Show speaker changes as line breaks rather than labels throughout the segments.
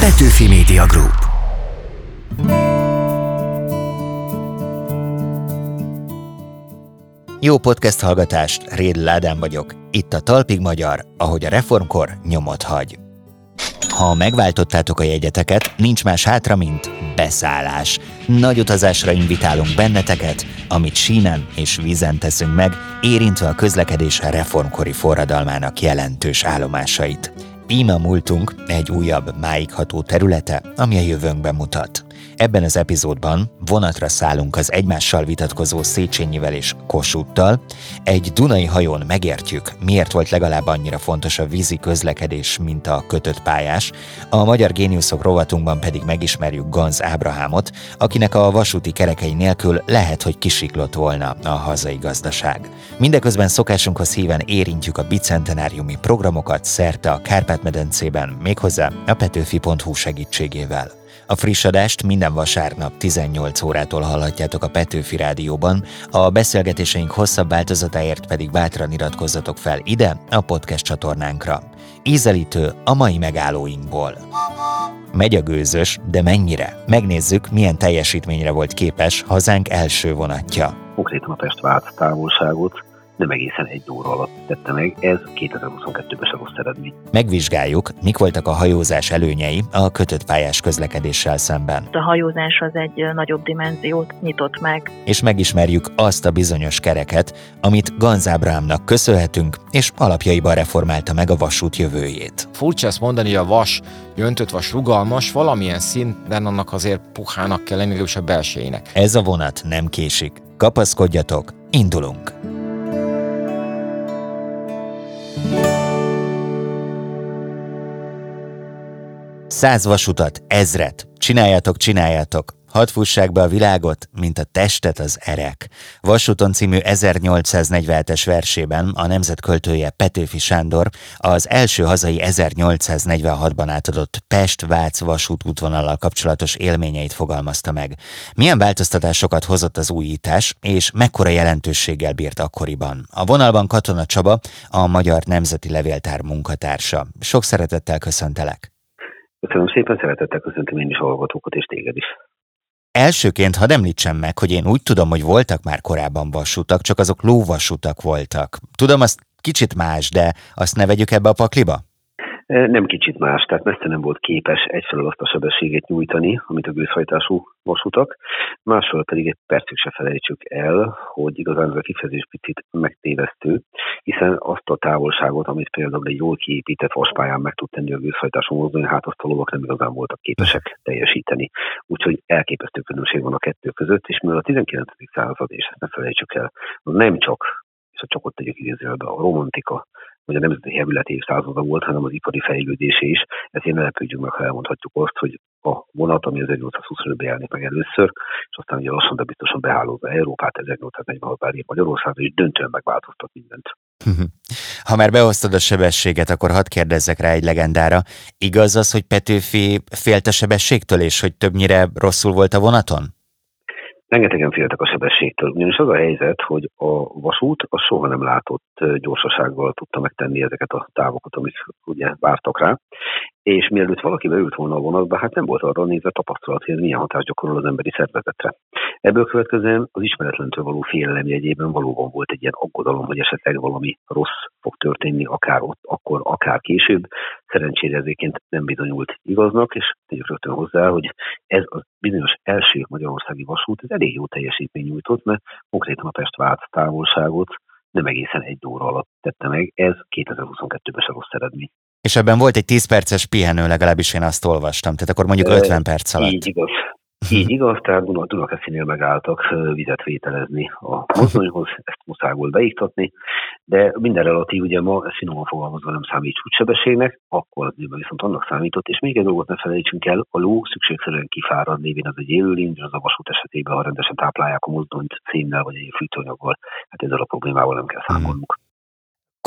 Petőfi Media Group. Jó podcast hallgatást, Réd Ládán vagyok. Itt a Talpig Magyar, ahogy a reformkor nyomot hagy. Ha megváltottátok a jegyeteket, nincs más hátra, mint beszállás. Nagy utazásra invitálunk benneteket, amit sínen és vízen teszünk meg, érintve a közlekedés reformkori forradalmának jelentős állomásait. Íme múltunk egy újabb máigható területe, ami a jövőnkben mutat. Ebben az epizódban vonatra szállunk az egymással vitatkozó Széchenyivel és Kossuthtal. Egy Dunai hajón megértjük, miért volt legalább annyira fontos a vízi közlekedés, mint a kötött pályás. A Magyar Géniuszok rovatunkban pedig megismerjük Ganz Ábrahámot, akinek a vasúti kerekei nélkül lehet, hogy kisiklott volna a hazai gazdaság. Mindeközben szokásunkhoz híven érintjük a bicentenáriumi programokat szerte a Kárpát-medencében, méghozzá a petőfi.hu segítségével. A friss adást minden vasárnap 18 órától hallhatjátok a Petőfi Rádióban, a beszélgetéseink hosszabb változatáért pedig bátran iratkozzatok fel ide, a podcast csatornánkra. Ízelítő a mai megállóinkból. Megy a gőzös, de mennyire? Megnézzük, milyen teljesítményre volt képes hazánk első vonatja.
Konkrétan a Pest vált távolságot nem egészen egy óra alatt tette meg, ez 2022-ben se rossz eredmény.
Megvizsgáljuk, mik voltak a hajózás előnyei a kötött pályás közlekedéssel szemben.
A hajózás az egy nagyobb dimenziót nyitott meg.
És megismerjük azt a bizonyos kereket, amit Ganz Ábrahámnak köszönhetünk, és alapjaiban reformálta meg a vasút jövőjét.
Furcsa ezt mondani, hogy a vas, jöntött vas rugalmas, valamilyen szinten annak azért puhának kell lenni, a belsejének.
Ez a vonat nem késik. Kapaszkodjatok, indulunk! Száz vasutat, ezret, csináljátok, csináljátok, Hadd fussák be a világot, mint a testet az erek. Vasúton című 1847-es versében a nemzet költője Petőfi Sándor az első hazai 1846-ban átadott Pest-Vác vasút útvonallal kapcsolatos élményeit fogalmazta meg. Milyen változtatásokat hozott az újítás, és mekkora jelentőséggel bírt akkoriban. A vonalban Katona Csaba, a Magyar Nemzeti Levéltár munkatársa. Sok szeretettel köszöntelek!
Köszönöm szépen, szeretettel köszöntöm én is a hallgatókat, és téged is.
Elsőként hadd említsem meg, hogy én úgy tudom, hogy voltak már korábban vasutak, csak azok lóvasutak voltak. Tudom, azt kicsit más, de azt ne vegyük ebbe a pakliba?
Nem kicsit más, tehát messze nem volt képes egyfelől azt a sebességet nyújtani, amit a gőzhajtású vasutak, másfelől pedig egy percig se felejtsük el, hogy igazán ez a kifejezés picit megtévesztő, hiszen azt a távolságot, amit például egy jól kiépített vaspályán meg tud tenni a gőzhajtású mozdony, hát azt a lovak nem igazán voltak képesek teljesíteni. Úgyhogy elképesztő különbség van a kettő között, és mivel a 19. század, és ezt ne felejtsük el, nem csak és csak ott tegyük idézőjelbe a romantika, vagy a nemzeti hevület évszázada volt, hanem az ipari fejlődésé is. Ezért ne lepődjünk meg, ha elmondhatjuk azt, hogy a vonat, ami 1825-ben jelenik meg először, és aztán ugye lassan, de biztosan behálózza Európát 1846-ban ér Magyarországra, és döntően megváltoztat mindent.
Ha már behoztad a sebességet, akkor hadd kérdezzek rá egy legendára. Igaz az, hogy Petőfi félt a sebességtől, és hogy többnyire rosszul volt a vonaton?
Rengetegen féltek a sebességtől, ugyanis az a helyzet, hogy a vasút a soha nem látott gyorsasággal tudta megtenni ezeket a távokat, amik ugye vártak rá, és mielőtt valaki beült volna a vonatba, hát nem volt arra nézve tapasztalat, hogy ez milyen hatást gyakorol az emberi szervezetre. Ebből következően az ismeretlentől való félelem jegyében valóban volt egy ilyen aggodalom, hogy esetleg valami rossz fog történni, akár ott, akkor, akár később. Szerencsére ezéként nem bizonyult igaznak, és tegyük rögtön hozzá, hogy ez a bizonyos első magyarországi vasút, ez elég jó teljesítmény nyújtott, mert konkrétan a Pest vált távolságot nem egészen egy óra alatt tette meg, ez 2022-ben se rossz eredmény.
És ebben volt egy 10 perces pihenő, legalábbis én azt olvastam, tehát akkor mondjuk 50 perc alatt.
Így igaz. Így igaz, tehát Duna, Dunakeszinél megálltak vizet vételezni a mozdonyhoz, ezt muszáj volt beiktatni, de minden relatív, ugye ma ezt finoman fogalmazva nem számít csúcssebességnek, akkor az viszont annak számított, és még egy dolgot ne felejtsünk el, a ló szükségszerűen kifárad lévén az egy élőlény, az a vasút esetében, ha rendesen táplálják a mozdonyt szénnel vagy egy fűtőanyaggal, hát ezzel a problémával nem kell számolnunk. Hmm.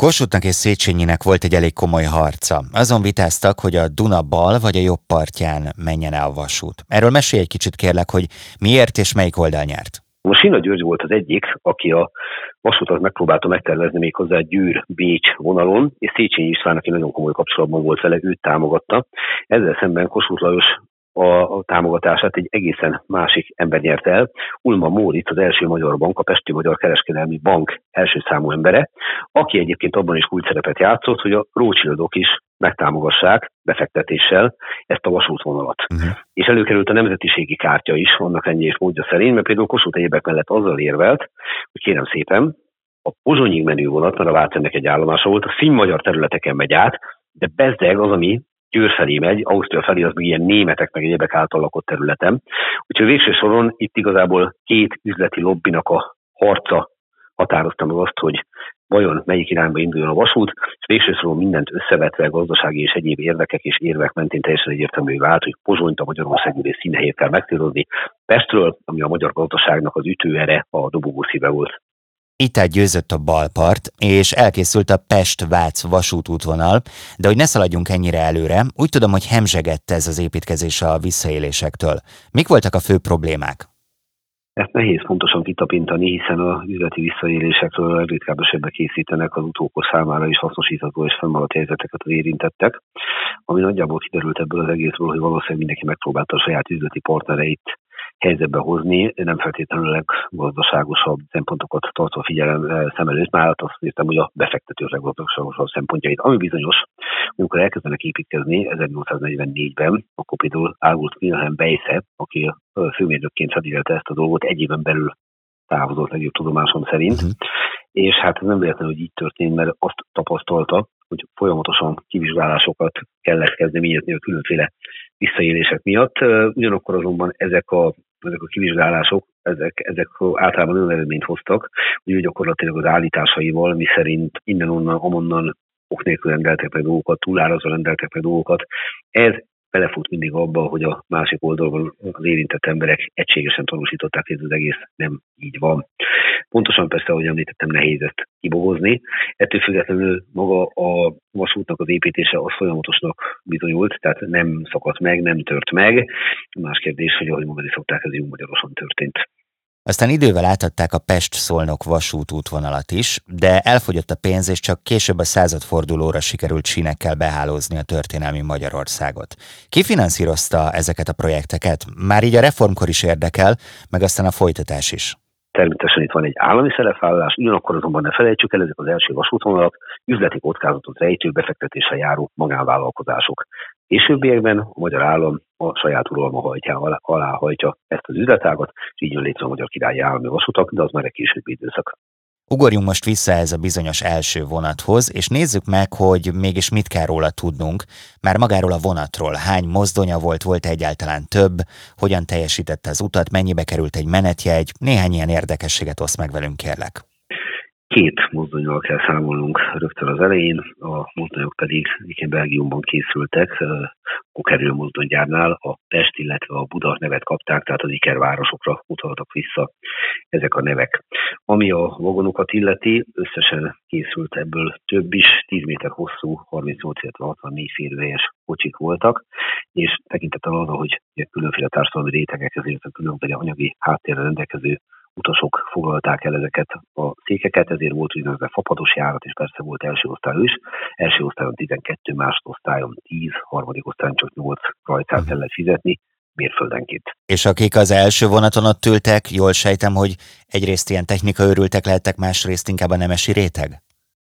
Kossuthnak és Széchenyinek volt egy elég komoly harca. Azon vitáztak, hogy a Duna bal vagy a jobb partján menjen el a vasút. Erről mesélj egy kicsit kérlek, hogy miért és melyik oldal nyert.
Most Sina György volt az egyik, aki a vasutat megpróbálta megtervezni még hozzá Győr-Bécs vonalon, és Széchenyi István, aki nagyon komoly kapcsolatban volt vele, őt támogatta. Ezzel szemben Kossuth Lajos a, a támogatását egy egészen másik ember nyerte el. Ulma Móricz, az első magyar bank, a Pesti Magyar Kereskedelmi Bank első számú embere, aki egyébként abban is kulcs szerepet játszott, hogy a rócsildok is megtámogassák befektetéssel ezt a vasútvonalat. Uh-huh. És előkerült a nemzetiségi kártya is, annak ennyi és módja szerint, mert például Kossuth egyébek mellett azzal érvelt, hogy kérem szépen, a Pozsonyig menő vonat, mert a Vácennek egy állomása volt, a magyar területeken megy át, de bezdeg az, ami Győr felé megy, Ausztria felé az még ilyen németek meg egyébek által lakott területen. Úgyhogy végső soron itt igazából két üzleti lobbinak a harca határozta meg azt, hogy vajon melyik irányba induljon a vasút, és végső soron mindent összevetve gazdasági és egyéb érdekek és érvek mentén teljesen egyértelmű vált, hogy Pozsonyt a Magyarországi rész színehelyét kell megcélozni Pestről, ami a magyar gazdaságnak az ütőere, a dobogó szíve volt.
Itt győzött a balpart, és elkészült a Pest-Vác vasútútvonal, de hogy ne szaladjunk ennyire előre, úgy tudom, hogy hemzsegett ez az építkezés a visszaélésektől. Mik voltak a fő problémák?
Ezt nehéz pontosan kitapintani, hiszen a üzleti visszaélésekről legritkább esetben készítenek az utókor számára is hasznosítható és fennmaradt helyzeteket az érintettek. Ami nagyjából kiderült ebből az egészről, hogy valószínűleg mindenki megpróbálta a saját üzleti partnereit helyzetbe hozni, nem feltétlenül a leggazdaságosabb szempontokat tartva figyelem eh, szem előtt, már azt értem, hogy a befektető leggazdaságosabb szempontjait, ami bizonyos, amikor elkezdenek építkezni 1844-ben, akkor például Ágult Wilhelm Beisse, aki főmérnökként felügyelte ezt a dolgot, egy éven belül távozott legjobb tudomásom szerint, uh-huh. és hát ez nem véletlenül, hogy így történt, mert azt tapasztalta, hogy folyamatosan kivizsgálásokat kellett kezdeményezni a különféle visszaélések miatt. Ugyanakkor azonban ezek a ezek a kivizsgálások, ezek, ezek általában olyan eredményt hoztak, hogy gyakorlatilag az állításaival, mi szerint innen-onnan, amonnan ok nélkül rendeltek meg dolgokat, túlárazva rendeltek meg dolgokat. Ez belefut mindig abba, hogy a másik oldalon az érintett emberek egységesen tanúsították, hogy ez az egész nem így van. Pontosan persze, ahogy említettem, nehéz ezt kibogozni. Ettől függetlenül maga a vasútnak az építése az folyamatosnak bizonyult, tehát nem szakadt meg, nem tört meg. Más kérdés, hogy ahogy mondani szokták, ez jó magyarosan történt.
Aztán idővel átadták a Pest-Szolnok vasút útvonalat is, de elfogyott a pénz, és csak később a századfordulóra sikerült sínekkel behálózni a történelmi Magyarországot. Ki finanszírozta ezeket a projekteket? Már így a reformkor is érdekel, meg aztán a folytatás is.
Természetesen itt van egy állami szerepvállalás, ugyanakkor azonban ne felejtsük el, ezek az első vasútvonalak üzleti kockázatot rejtő befektetéssel járó magánvállalkozások. Későbbiekben a magyar állam a saját uralma hajtja, alá hajtja ezt az üzletágat, és így jön létre a magyar királyi állami vasutak, de az már egy későbbi időszak.
Ugorjunk most vissza ez a bizonyos első vonathoz, és nézzük meg, hogy mégis mit kell róla tudnunk, már magáról a vonatról, hány mozdonya volt, volt egyáltalán több, hogyan teljesítette az utat, mennyibe került egy menetjegy, néhány ilyen érdekességet osz meg velünk, kérlek.
Két mozdonyval kell számolnunk rögtön az elején, a mozdonyok pedig igen Belgiumban készültek, Kokerő mozdonygyárnál a Pest, illetve a Buda nevet kapták, tehát az Iker városokra utaltak vissza ezek a nevek. Ami a vagonokat illeti, összesen készült ebből több is, 10 méter hosszú, 38, 64 férőhelyes kocsik voltak, és tekintettel arra, hogy különféle társadalmi rétegek, ezért a különféle anyagi háttérre rendelkező utasok foglalták el ezeket a székeket, ezért volt úgynevezett fapados járat, és persze volt első osztály is. Első osztályon 12, másodosztályon 10, harmadik osztályon csak 8 rajtát mhm. kellett fizetni, mérföldenként.
És akik az első vonaton ott ültek, jól sejtem, hogy egyrészt ilyen technika örültek lehettek, másrészt inkább a nemesi réteg?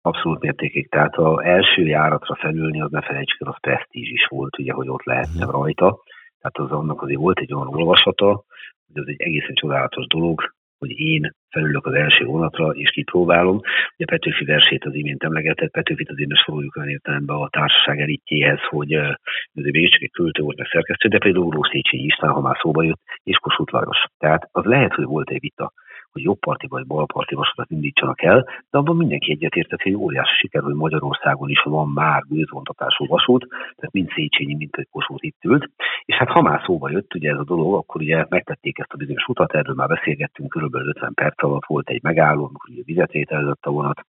Abszolút mértékig. Tehát az első járatra felülni, az ne felejtsük el, az presztízs is volt, ugye, hogy ott lehetne uh-huh. rajta. Tehát az annak azért volt egy olyan olvasata, hogy az egy egészen csodálatos dolog, hogy én felülök az első vonatra, és kipróbálom. Ugye Petőfi versét az imént emlegetett, Petőfit azért ne soroljuk olyan értelemben a társaság elitjéhez, hogy azért még csak egy költő volt, meg szerkesztő, de például Széchenyi István, ha már szóba jött, és Kossuth Lajos. Tehát az lehet, hogy volt egy vita hogy jobbparti vagy balparti vasutat indítsanak el, de abban mindenki egyetértett, hogy óriási siker, hogy Magyarországon is van már gőzvontatású vasút, tehát mind Széchenyi, mint egy Kossuth itt ült. És hát ha már szóba jött ugye ez a dolog, akkor ugye megtették ezt a bizonyos utat, erről már beszélgettünk, körülbelül 50 perc alatt volt egy megálló, amikor ugye vizet ételezett a vonat.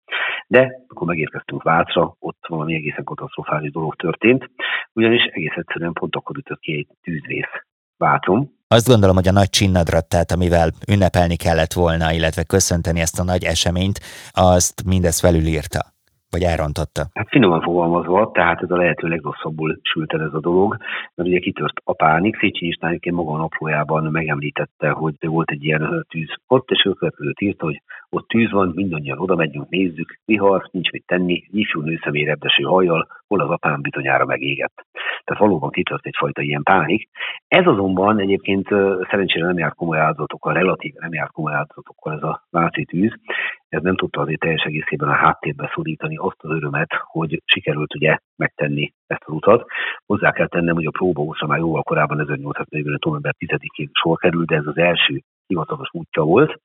De akkor megérkeztünk Vácra, ott valami egészen katasztrofális dolog történt, ugyanis egész egyszerűen pont akkor ütött ki egy tűzvész Vácon,
Azt gondolom, hogy a nagy csinnadrattát, amivel ünnepelni kellett volna, illetve köszönteni ezt a nagy eseményt, azt mindez felülírta vagy elrontotta?
Hát finoman fogalmazva, tehát ez a lehető legrosszabbul sült el ez a dolog, mert ugye kitört a pánik, Széchenyi István maga a naplójában megemlítette, hogy volt egy ilyen tűz ott, és ő írta, hogy ott tűz van, mindannyian oda megyünk, nézzük, vihar, nincs mit tenni, ifjú nő személyrebdeső hajjal, hol az apám bizonyára megégett. Tehát valóban kitört egyfajta ilyen pánik. Ez azonban egyébként szerencsére nem jár komoly áldozatokkal, relatív nem jár komoly áldozatokkal ez a náci tűz. Ez nem tudta azért teljes egészében a háttérbe szorítani azt az örömet, hogy sikerült ugye megtenni ezt az utat. Hozzá kell tennem, hogy a próbaúszra már jóval korábban 1845. november 10-én sor került, de ez az első hivatalos útja volt.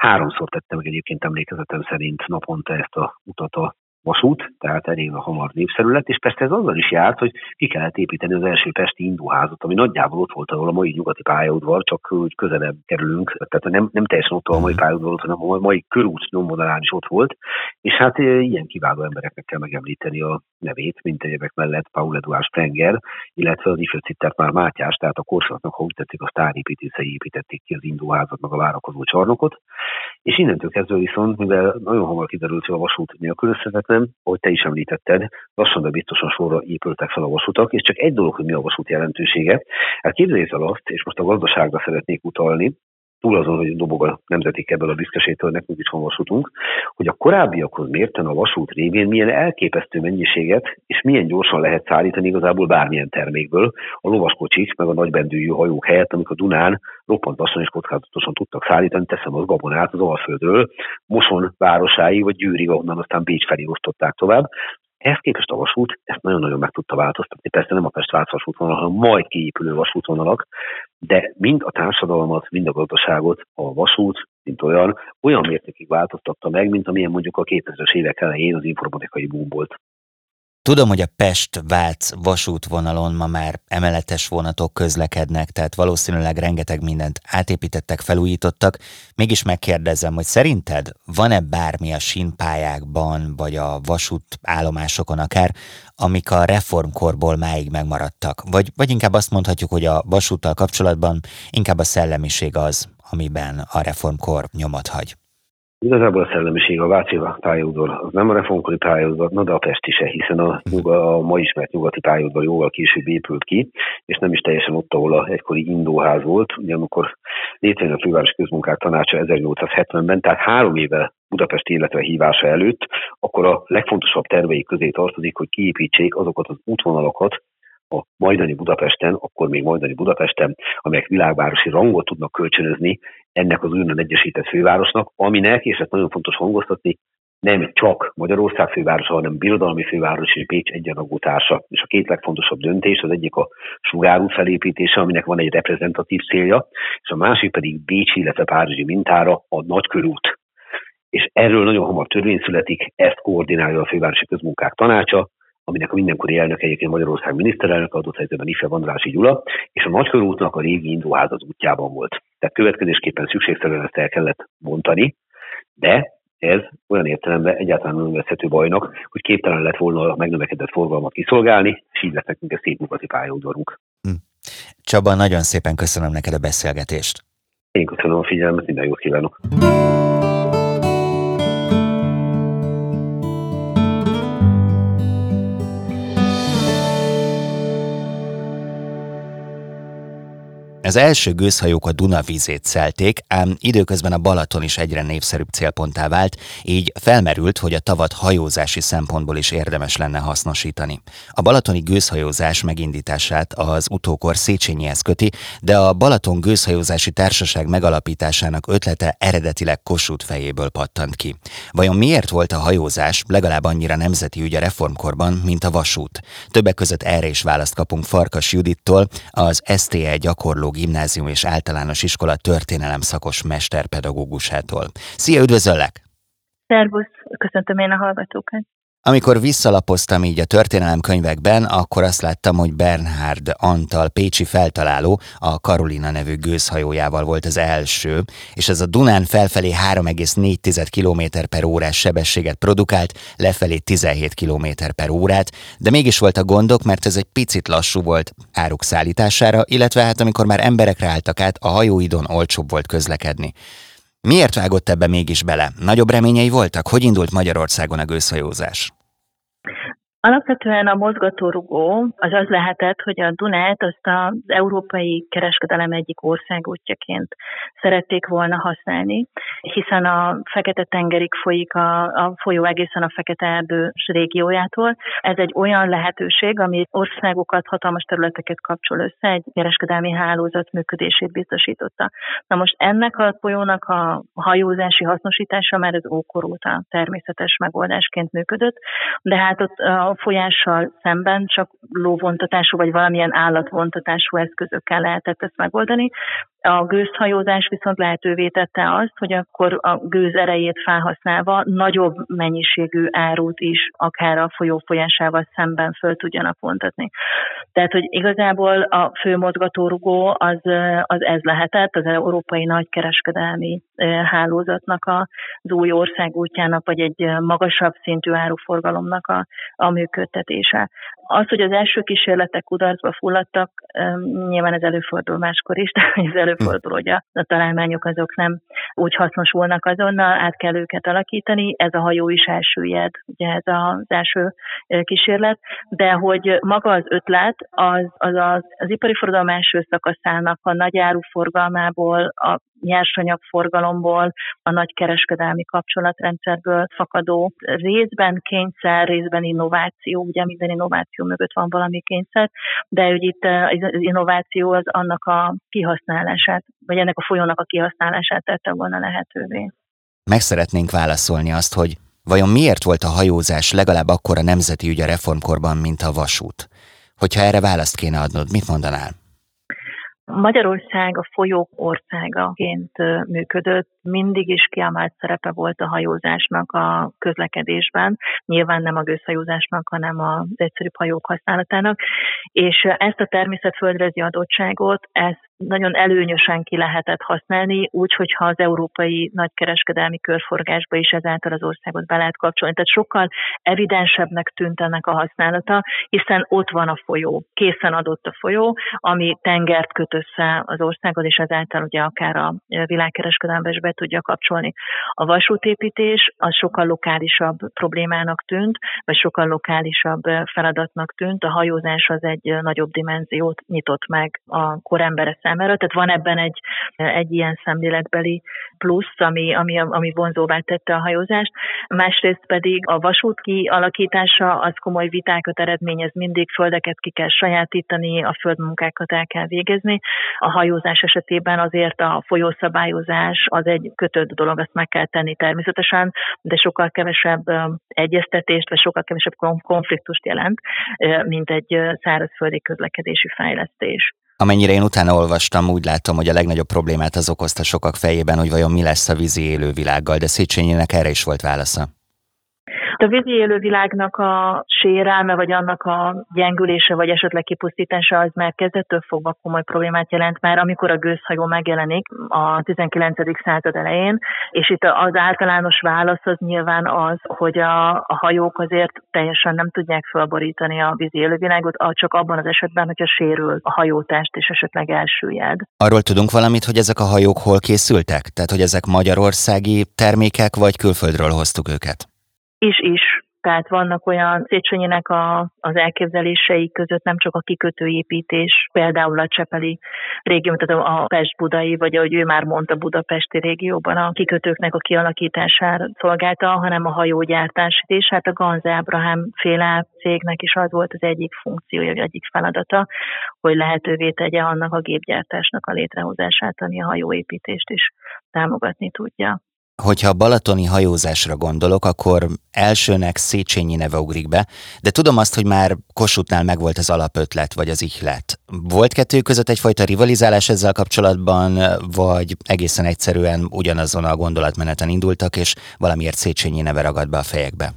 Háromszor tettem meg egyébként emlékezetem szerint naponta ezt a utat a vasút, tehát elég hamar népszerű lett, és persze ez azzal is járt, hogy ki kellett építeni az első pesti indóházat, ami nagyjából ott volt, ahol a mai nyugati pályaudvar, csak úgy közelebb kerülünk, tehát nem, nem teljesen ott, a mai pályaudvar, hanem a mai körút nyomvonalán is ott volt, és hát ilyen kiváló embereknek kell megemlíteni a nevét, mint egyebek mellett Paul Eduard Sprenger, illetve az ifjúcittert már Mátyás, tehát a korszaknak, ha úgy tetszik, a sztárépítészei építették ki az indóházat, meg a várakozó csarnokot, és innentől kezdve viszont, mivel nagyon hamar kiderült, hogy a vasút nélkülözhetetlen, ahogy te is említetted, lassan, de biztosan sorra épültek fel a vasutak, és csak egy dolog, hogy mi a vasút jelentősége. Hát képzeljék el azt, és most a gazdaságra szeretnék utalni, túl azon, hogy dobog a nemzeti ebből a büszkeségtől, nekünk is van vasutunk, hogy a korábbiakhoz mérten a vasút révén milyen elképesztő mennyiséget és milyen gyorsan lehet szállítani igazából bármilyen termékből a lovaskocsik meg a nagybendűjű hajók helyett, amik a Dunán roppant lassan és kockázatosan tudtak szállítani, teszem az gabonát az Alföldről, Moson városáig vagy Győrig, ahonnan aztán Bécs felé osztották tovább. Ehhez képest a vasút ezt nagyon-nagyon meg tudta változtatni. Persze nem a Pest Vác vasútvonal, hanem majd kiépülő vasútvonalak, de mind a társadalmat, mind a gazdaságot a vasút, mint olyan, olyan mértékig változtatta meg, mint amilyen mondjuk a 2000-es évek elején az informatikai boom volt.
Tudom, hogy a Pest-Vác vasútvonalon ma már emeletes vonatok közlekednek, tehát valószínűleg rengeteg mindent átépítettek, felújítottak. Mégis megkérdezem, hogy szerinted van-e bármi a sínpályákban, vagy a vasútállomásokon akár, amik a reformkorból máig megmaradtak? Vagy, vagy inkább azt mondhatjuk, hogy a vasúttal kapcsolatban inkább a szellemiség az, amiben a reformkor nyomot hagy?
Igazából a szellemiség, a Váci pályaudvar, az nem a reformkori pályaudvar, na de a Pesti se, hiszen a, a ma ismert nyugati pályaudvar jóval később épült ki, és nem is teljesen ott, ahol a egykori indóház volt, ugye amikor létrejön a Fővárosi Közmunkák Tanácsa 1870-ben, tehát három éve Budapest életre hívása előtt, akkor a legfontosabb terveik közé tartozik, hogy kiépítsék azokat az útvonalakat, a majdani Budapesten, akkor még majdani Budapesten, amelyek világvárosi rangot tudnak kölcsönözni ennek az újonnan egyesített fővárosnak, aminek, és ezt nagyon fontos hangoztatni, nem csak Magyarország fővárosa, hanem birodalmi főváros és Pécs egyenrangú társa. És a két legfontosabb döntés, az egyik a sugárú felépítése, aminek van egy reprezentatív célja, és a másik pedig Bécsi, illetve Párizsi mintára a nagykörút. És erről nagyon hamar törvény születik, ezt koordinálja a fővárosi közmunkák tanácsa, aminek a mindenkori elnök egyébként Magyarország miniszterelnök adott helyzetben Ife Vandrási Gyula, és a Nagykörútnak a régi indóház az útjában volt. Tehát következésképpen szükségszerűen ezt el kellett bontani, de ez olyan értelemben egyáltalán nem veszhető bajnak, hogy képtelen lett volna a megnövekedett forgalmat kiszolgálni, és így lett nekünk egy szép nyugati pályaudvarunk. Hm.
Csaba, nagyon szépen köszönöm neked a beszélgetést.
Én köszönöm a figyelmet, minden jót kívánok.
Az első gőzhajók a Duna vízét szelték, ám időközben a Balaton is egyre népszerűbb célponttá vált, így felmerült, hogy a tavat hajózási szempontból is érdemes lenne hasznosítani. A balatoni gőzhajózás megindítását az utókor Széchenyihez köti, de a Balaton gőzhajózási társaság megalapításának ötlete eredetileg Kossuth fejéből pattant ki. Vajon miért volt a hajózás legalább annyira nemzeti ügy a reformkorban, mint a vasút? Többek között erre is választ kapunk Farkas Judittól, az STE gyakorló Gimnázium és Általános Iskola történelem szakos mesterpedagógusától. Szia, üdvözöllek!
Szervusz, köszöntöm én a hallgatókat!
Amikor visszalapoztam így a történelemkönyvekben, akkor azt láttam, hogy Bernhard Antal pécsi feltaláló a Karolina nevű gőzhajójával volt az első, és ez a Dunán felfelé 3,4 km per órás sebességet produkált, lefelé 17 km per órát, de mégis voltak gondok, mert ez egy picit lassú volt áruk szállítására, illetve hát amikor már emberekre álltak át, a hajóidon olcsóbb volt közlekedni. Miért vágott ebbe mégis bele? Nagyobb reményei voltak? Hogy indult Magyarországon a gőzhajózás?
Alapvetően a mozgatórugó az az lehetett, hogy a Dunát azt az európai kereskedelem egyik országútjaként szerették volna használni, hiszen a Fekete-tengerig folyik a, a folyó egészen a Fekete-erdő régiójától. Ez egy olyan lehetőség, ami országokat, hatalmas területeket kapcsol össze, egy kereskedelmi hálózat működését biztosította. Na most ennek a folyónak a hajózási hasznosítása már az ókor óta természetes megoldásként működött, de hát ott a a folyással szemben csak lóvontatású vagy valamilyen állatvontatású eszközökkel lehetett ezt megoldani. A gőzhajózás viszont lehetővé tette azt, hogy akkor a gőz erejét felhasználva nagyobb mennyiségű árut is akár a folyó folyásával szemben föl tudjanak vontatni. Tehát, hogy igazából a fő mozgatórugó az, az ez lehetett, az európai nagykereskedelmi hálózatnak az új országútjának, vagy egy magasabb szintű áruforgalomnak a, a működtetése. Az, hogy az első kísérletek kudarcba fulladtak, nyilván ez előfordul máskor is, de ez előfordul, hogy a, a találmányok azok nem úgy hasznosulnak azonnal, át kell őket alakítani. Ez a hajó is elsüllyed, ugye ez az első kísérlet, de hogy maga az ötlet, az az, az, az ipari forradalom első szakaszának a nagy áruforgalmából, a nyersanyagforgalomból, a nagy kereskedelmi kapcsolatrendszerből fakadó részben kényszer, részben innováció, ugye minden innováció mögött van valami kényszer, de hogy itt az innováció az annak a kihasználását, vagy ennek a folyónak a kihasználását tette volna lehetővé.
Meg szeretnénk válaszolni azt, hogy vajon miért volt a hajózás legalább akkor a nemzeti ügy a reformkorban, mint a vasút? Hogyha erre választ kéne adnod, mit mondanál?
Magyarország a folyók országaként működött, mindig is kiemelt szerepe volt a hajózásnak a közlekedésben, nyilván nem a gőzhajózásnak, hanem az egyszerűbb hajók használatának, és ezt a természetföldrajzi adottságot, ezt nagyon előnyösen ki lehetett használni, úgy, hogyha az európai nagykereskedelmi körforgásba is ezáltal az országot be lehet kapcsolni. Tehát sokkal evidensebbnek tűnt ennek a használata, hiszen ott van a folyó, készen adott a folyó, ami tengert köt össze az országot, és ezáltal ugye akár a világkereskedelembe is be tudja kapcsolni. A vasútépítés az sokkal lokálisabb problémának tűnt, vagy sokkal lokálisabb feladatnak tűnt. A hajózás az egy nagyobb dimenziót nyitott meg a korembere számára, tehát van ebben egy, egy ilyen szemléletbeli plusz, ami, ami, ami vonzóvá tette a hajózást. Másrészt pedig a vasút kialakítása az komoly vitákat eredményez mindig, földeket ki kell sajátítani, a földmunkákat el kell végezni. A hajózás esetében azért a folyószabályozás az egy kötött dolog, azt meg kell tenni természetesen, de sokkal kevesebb egyeztetést, vagy sokkal kevesebb konfliktust jelent, mint egy szárazföldi közlekedési fejlesztés.
Amennyire én utána olvastam, úgy látom, hogy a legnagyobb problémát az okozta sokak fejében, hogy vajon mi lesz a vízi élővilággal, de Széchenyinek erre is volt válasza.
A vízi élővilágnak a sérelme, vagy annak a gyengülése, vagy esetleg kipusztítása az már kezdettől fogva komoly problémát jelent már, amikor a gőzhajó megjelenik a 19. század elején, és itt az általános válasz az nyilván az, hogy a, a hajók azért teljesen nem tudják felborítani a vízi élővilágot, csak abban az esetben, hogyha sérül a hajótást, és esetleg elsüllyed.
Arról tudunk valamit, hogy ezek a hajók hol készültek? Tehát, hogy ezek magyarországi termékek, vagy külföldről hoztuk őket?
Is-is. Tehát vannak olyan Széchenyinek a, az elképzelései között nem csak a kikötőépítés, például a Csepeli régió, tehát a Pest-Budai, vagy ahogy ő már mondta, Budapesti régióban a kikötőknek a kialakítására szolgálta, hanem a hajógyártás, és hát a Ganz Ábrahám féle cégnek is az volt az egyik funkciója, vagy egyik feladata, hogy lehetővé tegye annak a gépgyártásnak a létrehozását, ami a hajóépítést is támogatni tudja.
Hogyha a balatoni hajózásra gondolok, akkor elsőnek Széchenyi neve ugrik be, de tudom azt, hogy már Kossuthnál megvolt az alapötlet, vagy az ihlet. Volt kettő között egyfajta rivalizálás ezzel kapcsolatban, vagy egészen egyszerűen ugyanazon a gondolatmeneten indultak, és valamiért Széchenyi neve ragad be a fejekbe?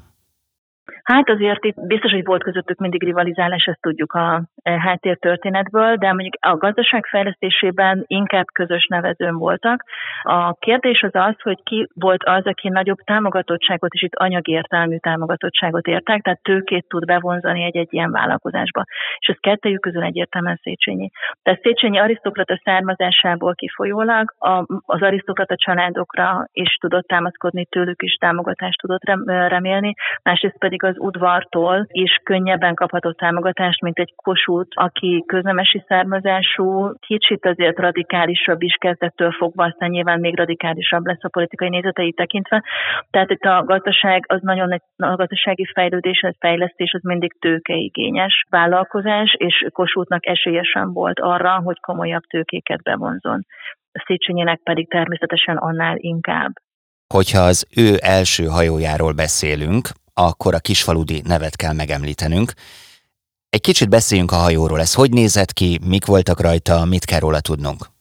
Hát azért itt biztos, hogy volt közöttük mindig rivalizálás, ezt tudjuk a e, háttértörténetből, de mondjuk a gazdaság fejlesztésében inkább közös nevezőn voltak. A kérdés az az, hogy ki volt az, aki nagyobb támogatottságot, és itt anyagi értelmű támogatottságot értek, tehát tőkét tud bevonzani egy-egy ilyen vállalkozásba. És ez kettőjük közül egyértelműen Széchenyi. Tehát Széchenyi arisztokrata származásából kifolyólag az arisztokrata családokra is tudott támaszkodni, tőlük is támogatást tudott remélni, másrészt pedig az udvartól is könnyebben kaphatott támogatást, mint egy kosút, aki köznemesi származású, kicsit azért radikálisabb is kezdettől fogva, aztán nyilván még radikálisabb lesz a politikai nézetei tekintve. Tehát itt a gazdaság az nagyon a gazdasági fejlődés, a fejlesztés az mindig tőkeigényes vállalkozás, és Kossuthnak esélyesen volt arra, hogy komolyabb tőkéket bevonzon. Széchenyinek pedig természetesen annál inkább.
Hogyha az ő első hajójáról beszélünk, akkor a kisfaludi nevet kell megemlítenünk. Egy kicsit beszéljünk a hajóról. Ez hogy nézett ki, mik voltak rajta, mit kell róla tudnunk?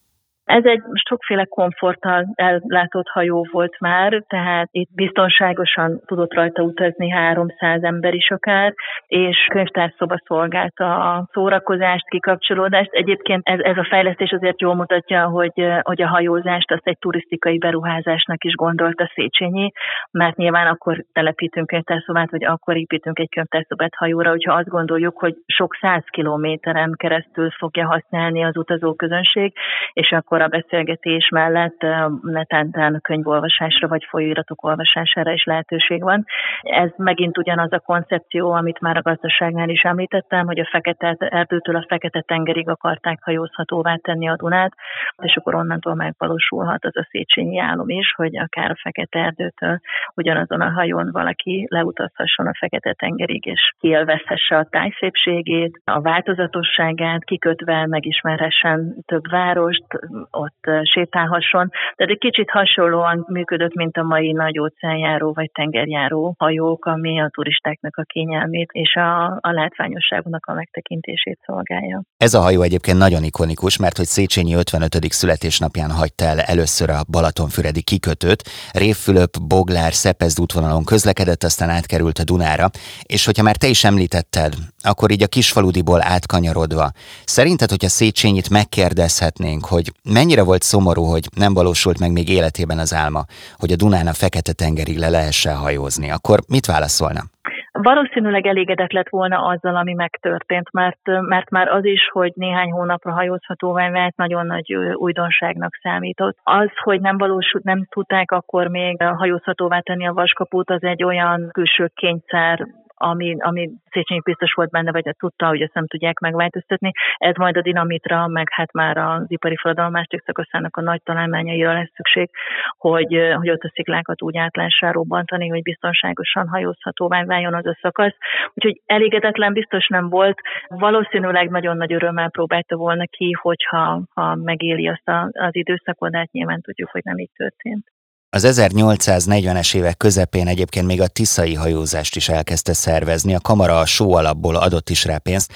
Ez egy sokféle komforttal ellátott hajó volt már, tehát itt biztonságosan tudott rajta utazni 300 ember is akár, és könyvtárszoba szolgálta a szórakozást, kikapcsolódást. Egyébként ez, ez a fejlesztés azért jól mutatja, hogy, hogy a hajózást azt egy turisztikai beruházásnak is gondolta Széchenyi, mert nyilván akkor telepítünk könyvtárszobát, vagy akkor építünk egy könyvtárszobát hajóra, hogyha azt gondoljuk, hogy sok száz kilométeren keresztül fogja használni az utazóközönség, és akkor a beszélgetés mellett netán könyvolvasásra vagy folyóiratok olvasására is lehetőség van. Ez megint ugyanaz a koncepció, amit már a gazdaságnál is említettem, hogy a fekete erdőtől a fekete tengerig akarták hajózhatóvá tenni a Dunát, és akkor onnantól megvalósulhat az a Széchenyi álom is, hogy akár a fekete erdőtől ugyanazon a hajón valaki leutazhasson a fekete tengerig, és kielvezhesse a tájszépségét, a változatosságát, kikötve megismerhessen több várost, ott sétálhasson. Tehát egy kicsit hasonlóan működött, mint a mai nagy óceánjáró vagy tengerjáró hajók, ami a turistáknak a kényelmét és a, a látványosságnak a megtekintését szolgálja.
Ez a hajó egyébként nagyon ikonikus, mert hogy Széchenyi 55. születésnapján hagyta el először a Balatonfüredi kikötőt, Révfülöp, Boglár, Szepezd útvonalon közlekedett, aztán átkerült a Dunára, és hogyha már te is említetted, akkor így a kisfaludiból átkanyarodva, szerinted, hogyha Széchenyit megkérdezhetnénk, hogy mennyire volt szomorú, hogy nem valósult meg még életében az álma, hogy a Dunán a Fekete-tengerig le lehessen hajózni, akkor mit válaszolna?
Valószínűleg elégedett lett volna azzal, ami megtörtént, mert, mert már az is, hogy néhány hónapra hajózhatóvá vált, nagyon nagy újdonságnak számított. Az, hogy nem valósult, nem tudták akkor még hajózhatóvá tenni a vaskaput, az egy olyan külső kényszer ami, ami Széchenyi biztos volt benne, vagy tudta, hogy ezt nem tudják megváltoztatni. Ez majd a dinamitra, meg hát már az ipari forradalom második szakaszának a nagy találmányaira lesz szükség, hogy, hogy ott a sziklákat úgy átlásra robbantani, hogy biztonságosan hajózhatóvá váljon az a szakasz. Úgyhogy elégedetlen biztos nem volt. Valószínűleg nagyon nagy örömmel próbálta volna ki, hogyha ha megéli azt a, az időszakot, de hát nyilván tudjuk, hogy nem így történt.
Az 1840-es évek közepén egyébként még a tiszai hajózást is elkezdte szervezni, a kamara a só alapból adott is rá pénzt,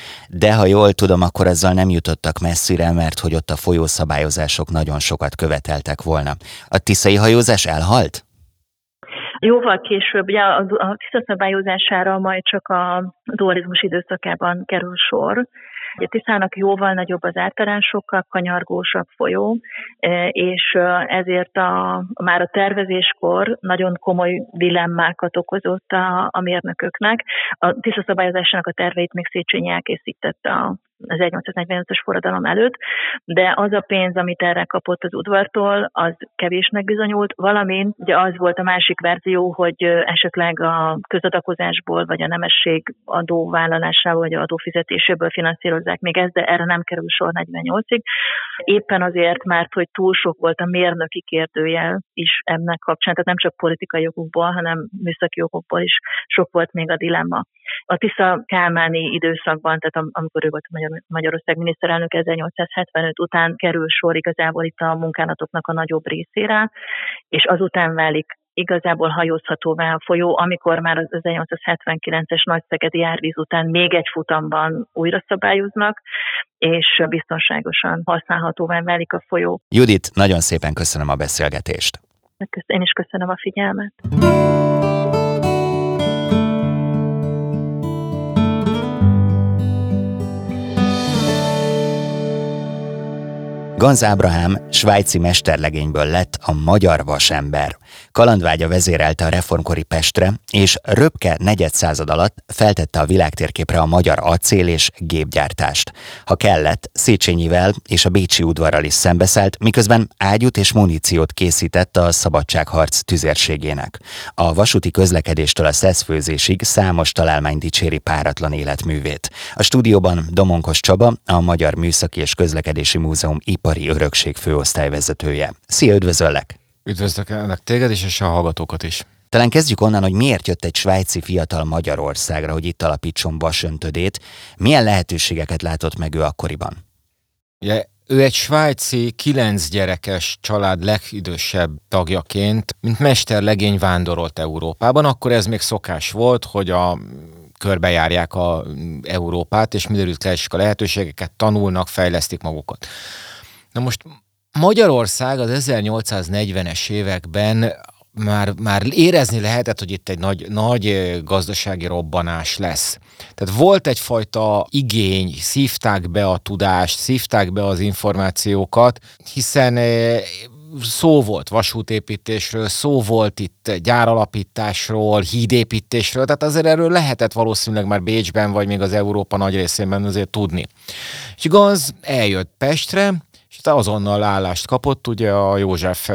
de ha jól tudom, akkor ezzel nem jutottak messzire, mert hogy ott a folyószabályozások nagyon sokat követeltek volna. A tiszai hajózás elhalt?
Jóval később, ugye a, a tiszaszabályozására majd csak a dualizmus időszakában kerül sor, a Tiszának jóval nagyobb az árterán, sokkal kanyargósabb folyó, e, és e, ezért a, már a tervezéskor nagyon komoly dilemmákat okozott a, a mérnököknek. A Tisza szabályozásának a terveit még Széchenyi elkészítette a az 1845-ös forradalom előtt, de az a pénz, amit erre kapott az udvartól, az kevésnek bizonyult, valamint ugye az volt a másik verzió, hogy esetleg a közadakozásból, vagy a nemesség adóvállalásából, vagy adófizetéséből finanszírozzák még ezt, de erre nem kerül sor 48-ig. Éppen azért, mert hogy túl sok volt a mérnöki kérdőjel is ennek kapcsán, tehát nem csak politikai jogokból, hanem műszaki jogokból is sok volt még a dilemma. A Tisza Kálmáni időszakban, tehát amikor ő volt a Magyarország miniszterelnök 1875 után kerül sor igazából itt a munkánatoknak a nagyobb részére, és azután válik igazából hajózhatóvá a folyó, amikor már az 1879-es nagyszegedi árvíz után még egy futamban újra szabályoznak, és biztonságosan használhatóvá válik a folyó.
Judit, nagyon szépen köszönöm a beszélgetést.
Én is köszönöm a figyelmet.
Ganz Ábrahám svájci mesterlegényből lett a magyar vasember. Kalandvágya vezérelte a reformkori Pestre, és röpke negyed század alatt feltette a világtérképre a magyar acél és gépgyártást. Ha kellett, Széchenyivel és a Bécsi udvarral is szembeszállt, miközben ágyút és muníciót készített a szabadságharc tüzérségének. A vasúti közlekedéstől a szeszfőzésig számos találmány dicséri páratlan életművét. A stúdióban Domonkos Csaba, a Magyar Műszaki és Közlekedési Múzeum ipari örökség főosztályvezetője. Szia, üdvözöllek!
Üdvözlök ennek téged is, és a hallgatókat is.
Talán kezdjük onnan, hogy miért jött egy svájci fiatal Magyarországra, hogy itt alapítson vasöntödét. Milyen lehetőségeket látott meg ő akkoriban?
Ja, ő egy svájci, kilenc gyerekes család legidősebb tagjaként, mint mesterlegény vándorolt Európában. Akkor ez még szokás volt, hogy a körbejárják a Európát, és mindenütt keresik a lehetőségeket, tanulnak, fejlesztik magukat. Na most Magyarország az 1840-es években már, már érezni lehetett, hogy itt egy nagy, nagy gazdasági robbanás lesz. Tehát volt egyfajta igény, szívták be a tudást, szívták be az információkat, hiszen szó volt vasútépítésről, szó volt itt gyáralapításról, hídépítésről, tehát azért erről lehetett valószínűleg már Bécsben, vagy még az Európa nagy részében azért tudni. És igaz, eljött Pestre, és azonnal állást kapott ugye a József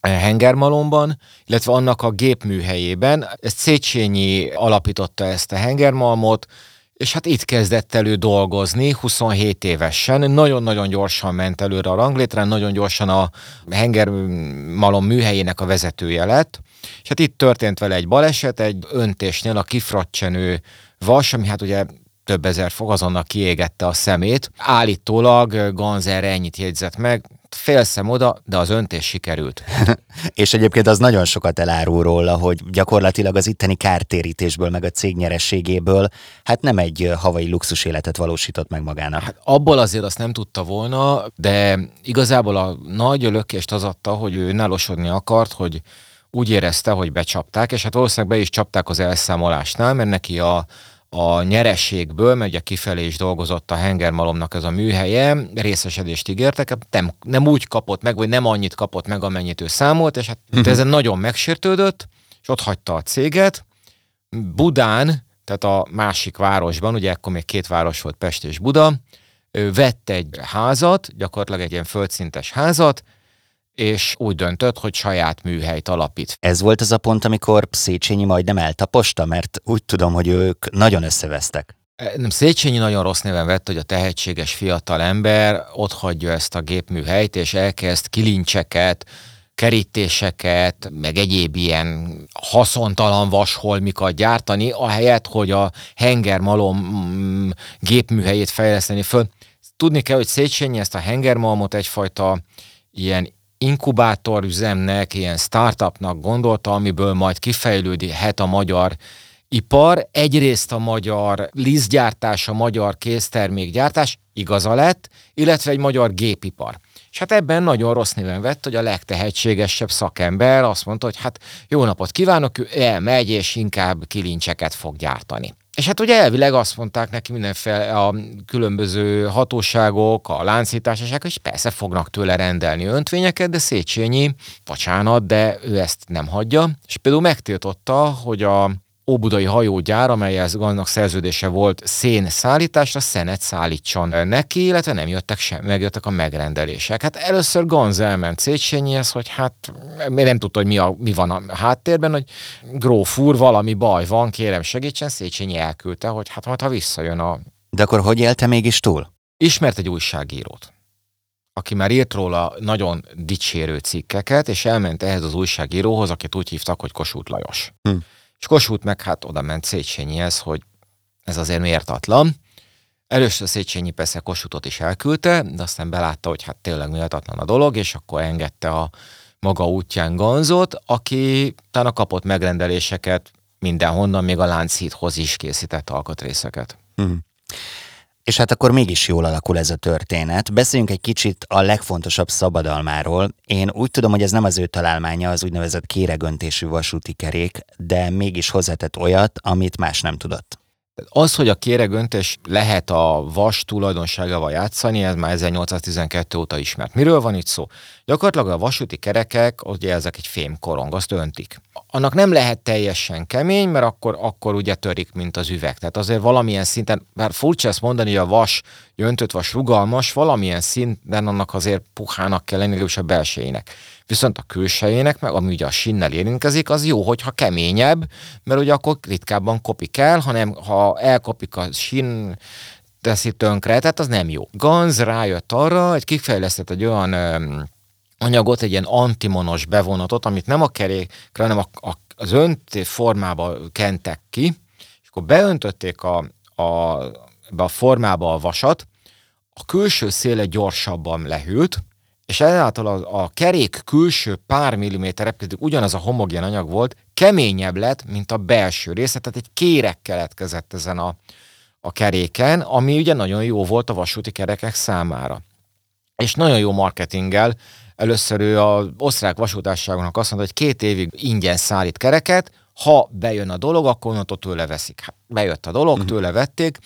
hengermalomban, illetve annak a gépműhelyében. Ezt Széchenyi alapította ezt a hengermalmot, és hát itt kezdett elő dolgozni, 27 évesen, nagyon-nagyon gyorsan ment előre a ranglétrán, nagyon gyorsan a hengermalom műhelyének a vezetője lett, és hát itt történt vele egy baleset, egy öntésnél a kifracsenő vas, ami hát ugye több ezer fog, azonnal kiégette a szemét. Állítólag Ganz erre ennyit jegyzett meg, félszem oda, de az öntés sikerült.
és egyébként az nagyon sokat elárul róla, hogy gyakorlatilag az itteni kártérítésből, meg a cég nyerességéből, hát nem egy havai luxus életet valósított meg magának. Hát
abból azért azt nem tudta volna, de igazából a nagy lökést az adta, hogy ő nálosodni akart, hogy úgy érezte, hogy becsapták, és hát valószínűleg be is csapták az elszámolásnál, mert neki a a nyerességből, mert ugye kifelé is dolgozott a hengermalomnak ez a műhelye, részesedést ígértek, nem, nem úgy kapott meg, vagy nem annyit kapott meg, amennyit ő számolt, és hát uh-huh. ezen nagyon megsértődött, és ott hagyta a céget. Budán, tehát a másik városban, ugye akkor még két város volt, Pest és Buda, ő vett egy házat, gyakorlatilag egy ilyen földszintes házat, és úgy döntött, hogy saját műhelyt alapít.
Ez volt az a pont, amikor Széchenyi majdnem eltaposta, mert úgy tudom, hogy ők nagyon összevesztek.
E, nem, Széchenyi nagyon rossz néven vett, hogy a tehetséges fiatal ember ott hagyja ezt a gépműhelyt, és elkezd kilincseket, kerítéseket, meg egyéb ilyen haszontalan vasholmikat gyártani, ahelyett, hogy a hengermalom mm, gépműhelyét fejleszteni föl. Tudni kell, hogy Széchenyi ezt a hengermalmot egyfajta ilyen inkubátorüzemnek, ilyen startupnak gondolta, amiből majd kifejlődhet a magyar ipar. Egyrészt a magyar lisztgyártás, a magyar késztermékgyártás igaza lett, illetve egy magyar gépipar. És hát ebben nagyon rossz néven vett, hogy a legtehetségesebb szakember azt mondta, hogy hát jó napot kívánok, ő elmegy, és inkább kilincseket fog gyártani. És hát ugye elvileg azt mondták neki mindenféle a különböző hatóságok, a láncításosák, és persze fognak tőle rendelni öntvényeket, de Széchenyi, bocsánat, de ő ezt nem hagyja. És például megtiltotta, hogy a Óbudai hajógyár, amelyhez annak szerződése volt szén szállításra, szenet szállítson neki, illetve nem jöttek sem, megjöttek a megrendelések. Hát először Ganz elment Széchenyihez, hogy hát nem tudta, hogy mi, a, mi van a háttérben, hogy gróf úr, valami baj van, kérem segítsen, Széchenyi elküldte, hogy hát majd ha visszajön a...
De akkor hogy élte mégis túl?
Ismert egy újságírót aki már írt róla nagyon dicsérő cikkeket, és elment ehhez az újságíróhoz, akit úgy hívtak, hogy Kossuth Lajos. Hm. És Kossuth meg hát oda ment Széchenyihez, hogy ez azért mértatlan. Először Széchenyi persze Kossuthot is elküldte, de aztán belátta, hogy hát tényleg méltatlan a dolog, és akkor engedte a maga útján Ganzot, aki utána kapott megrendeléseket mindenhonnan, még a Lánchídhoz is készített alkatrészeket. Hmm.
És hát akkor mégis jól alakul ez a történet. Beszéljünk egy kicsit a legfontosabb szabadalmáról. Én úgy tudom, hogy ez nem az ő találmánya, az úgynevezett kéregöntésű vasúti kerék, de mégis hozzátett olyat, amit más nem tudott.
Az, hogy a kéregöntés lehet a vas tulajdonságával játszani, ez már 1812 óta ismert. Miről van itt szó? Gyakorlatilag a vasúti kerekek, ugye ezek egy fémkorong, azt öntik. Annak nem lehet teljesen kemény, mert akkor, akkor ugye törik, mint az üveg. Tehát azért valamilyen szinten, bár furcsa ezt mondani, hogy a vas, öntött vas rugalmas, valamilyen szinten annak azért puhának kell lenni, a belsejének. Viszont a külsejének, meg ami ugye a sinnel érintkezik, az jó, hogyha keményebb, mert ugye akkor ritkábban kopik el, hanem ha elkopik a sin teszi tönkre, tehát az nem jó. Ganz rájött arra, hogy kifejlesztett egy olyan anyagot, egy ilyen antimonos bevonatot, amit nem a kerékre, hanem a, a, az önté formába kentek ki, és akkor beöntötték a, a, be a formába a vasat, a külső széle gyorsabban lehűlt, és ezáltal a, a kerék külső pár milliméter pedig ugyanaz a homogén anyag volt, keményebb lett, mint a belső része, tehát egy kérek keletkezett ezen a, a keréken, ami ugye nagyon jó volt a vasúti kerekek számára. És nagyon jó marketinggel először ő az osztrák vasútársaságnak azt mondta, hogy két évig ingyen szállít kereket, ha bejön a dolog, akkor onnantól tőle veszik. Hát bejött a dolog, uh-huh. tőle vették,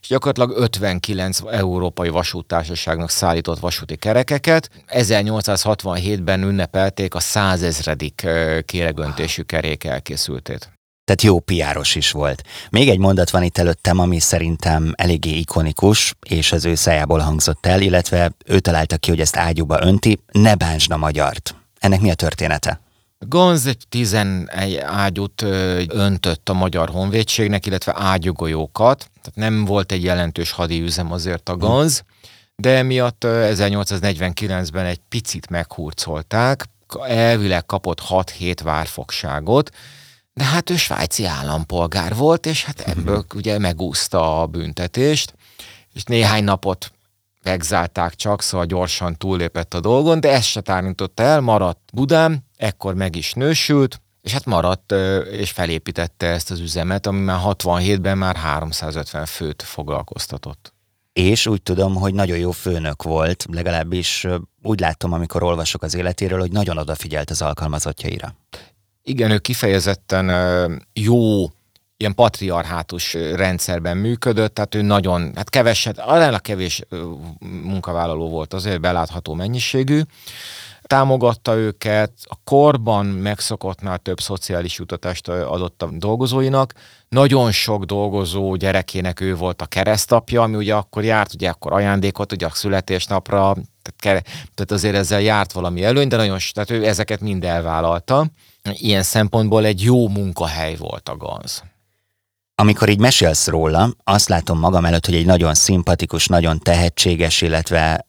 és gyakorlatilag 59 európai vasútársaságnak szállított vasúti kerekeket. 1867-ben ünnepelték a százezredik kéregöntésű kerék elkészültét.
Tehát jó piáros is volt. Még egy mondat van itt előttem, ami szerintem eléggé ikonikus, és az ő szájából hangzott el, illetve ő találta ki, hogy ezt ágyúba önti, ne bántsd a magyart. Ennek mi a története?
Gonz egy 11 ágyút öntött a Magyar Honvédségnek, illetve ágyugolyókat, tehát nem volt egy jelentős üzem azért a Gonz, de miatt 1849-ben egy picit meghurcolták, elvileg kapott 6-7 várfogságot, de hát ő svájci állampolgár volt, és hát ebből ugye megúszta a büntetést, és néhány napot megzálták csak, szóval gyorsan túllépett a dolgon, de ezt se tárintotta el, maradt Budán, ekkor meg is nősült, és hát maradt és felépítette ezt az üzemet, ami már 67-ben már 350 főt foglalkoztatott.
És úgy tudom, hogy nagyon jó főnök volt, legalábbis úgy látom, amikor olvasok az életéről, hogy nagyon odafigyelt az alkalmazottjaira.
Igen, ő kifejezetten jó ilyen patriarhátus rendszerben működött, tehát ő nagyon, hát keveset, a kevés munkavállaló volt azért belátható mennyiségű, támogatta őket, a korban megszokottnál több szociális jutatást adott a dolgozóinak. Nagyon sok dolgozó gyerekének ő volt a keresztapja, ami ugye akkor járt, ugye akkor ajándékot, ugye a születésnapra, tehát, tehát azért ezzel járt valami előny, de nagyon, tehát ő ezeket mind elvállalta. Ilyen szempontból egy jó munkahely volt a GANZ.
Amikor így mesélsz róla, azt látom magam előtt, hogy egy nagyon szimpatikus, nagyon tehetséges, illetve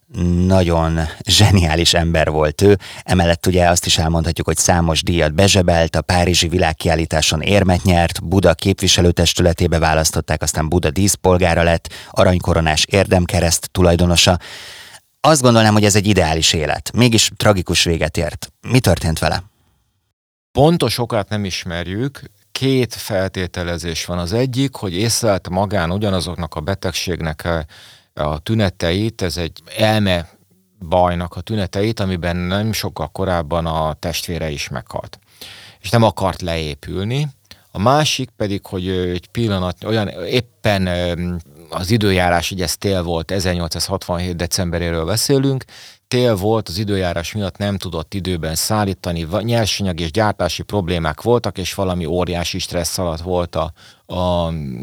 nagyon zseniális ember volt ő. Emellett ugye azt is elmondhatjuk, hogy számos díjat bezsebelt, a Párizsi világkiállításon érmet nyert, Buda képviselőtestületébe választották, aztán Buda díszpolgára lett, aranykoronás érdemkereszt tulajdonosa. Azt gondolnám, hogy ez egy ideális élet. Mégis tragikus véget ért. Mi történt vele?
Pontos okát nem ismerjük, két feltételezés van. Az egyik, hogy észlelt magán ugyanazoknak a betegségnek a, tüneteit, ez egy elme bajnak a tüneteit, amiben nem sokkal korábban a testvére is meghalt. És nem akart leépülni. A másik pedig, hogy egy pillanat, olyan éppen az időjárás, ugye ez tél volt, 1867. decemberéről beszélünk, tél volt, az időjárás miatt nem tudott időben szállítani, nyersanyag és gyártási problémák voltak, és valami óriási stressz alatt volt a, a,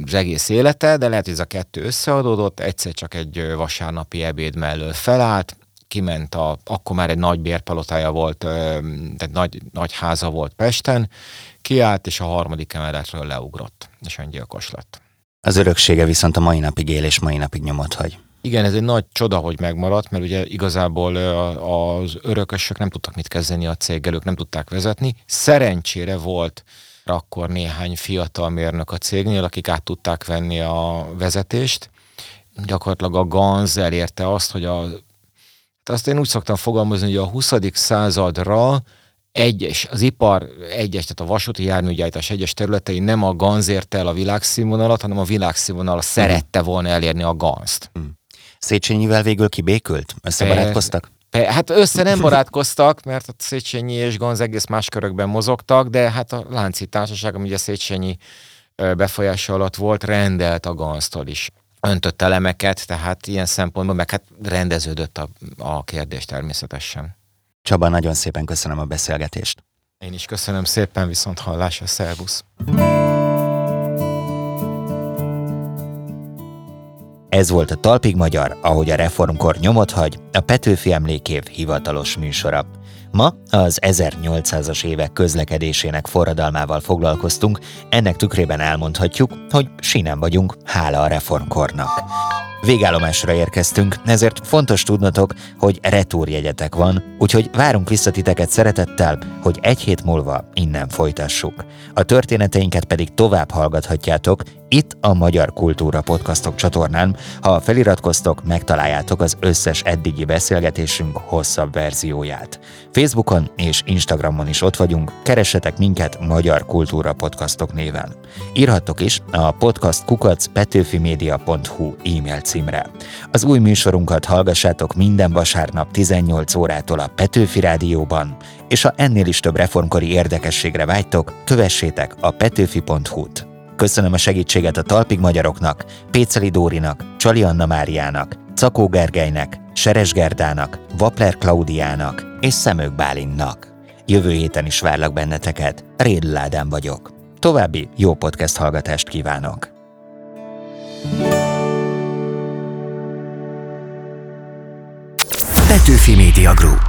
az egész élete, de lehet, hogy ez a kettő összeadódott, egyszer csak egy vasárnapi ebéd mellől felállt, kiment a, akkor már egy nagy bérpalotája volt, tehát nagy, nagy háza volt Pesten, kiállt, és a harmadik emeletről leugrott, és öngyilkos lett.
Az öröksége viszont a mai napig él, és mai napig nyomot hagy.
Igen, ez egy nagy csoda, hogy megmaradt, mert ugye igazából az örökösök nem tudtak mit kezdeni a céggel, ők nem tudták vezetni. Szerencsére volt akkor néhány fiatal mérnök a cégnél, akik át tudták venni a vezetést. Gyakorlatilag a GANZ elérte azt, hogy a tehát azt én úgy szoktam fogalmazni, hogy a 20. századra egyes, az ipar egyes, tehát a vasúti járműgyártás egyes területei nem a GANZ érte el a világszínvonalat, hanem a világszínvonal szerette volna elérni a GANZ-t. Mm.
Széchenyivel végül kibékült? Összebarátkoztak?
Pe, hát össze nem barátkoztak, mert a Széchenyi és Gonz egész más körökben mozogtak, de hát a Lánci Társaság, ami ugye Széchenyi befolyása alatt volt, rendelt a ganztól is öntött elemeket, tehát ilyen szempontból meg hát rendeződött a, a kérdés természetesen.
Csaba, nagyon szépen köszönöm a beszélgetést.
Én is köszönöm szépen, viszont hallásra, szervusz!
Ez volt a Talpig Magyar, ahogy a reformkor nyomot hagy, a Petőfi Emlékév hivatalos műsora. Ma az 1800-as évek közlekedésének forradalmával foglalkoztunk, ennek tükrében elmondhatjuk, hogy sinem vagyunk, hála a reformkornak. Végállomásra érkeztünk, ezért fontos tudnotok, hogy retúrjegyetek van, úgyhogy várunk vissza titeket szeretettel, hogy egy hét múlva innen folytassuk. A történeteinket pedig tovább hallgathatjátok itt a Magyar Kultúra Podcastok csatornán. Ha feliratkoztok, megtaláljátok az összes eddigi beszélgetésünk hosszabb verzióját. Facebookon és Instagramon is ott vagyunk, keressetek minket Magyar Kultúra Podcastok néven. Írhattok is a podcastkukacpetőfimedia.hu e-mail címre. Az új műsorunkat hallgassátok minden vasárnap 18 órától a Petőfi Rádióban, és ha ennél is több reformkori érdekességre vágytok, kövessétek a petőfi.hu-t. Köszönöm a segítséget a Talpig Magyaroknak, Péceli Dórinak, Csali Anna Máriának, Cakó Gergelynek, Seres Gerdának, Vapler Klaudiának és Szemők Bálinnak. Jövő héten is várlak benneteket, Rédl Ádám vagyok. További jó podcast hallgatást kívánok!
Petőfi Media Group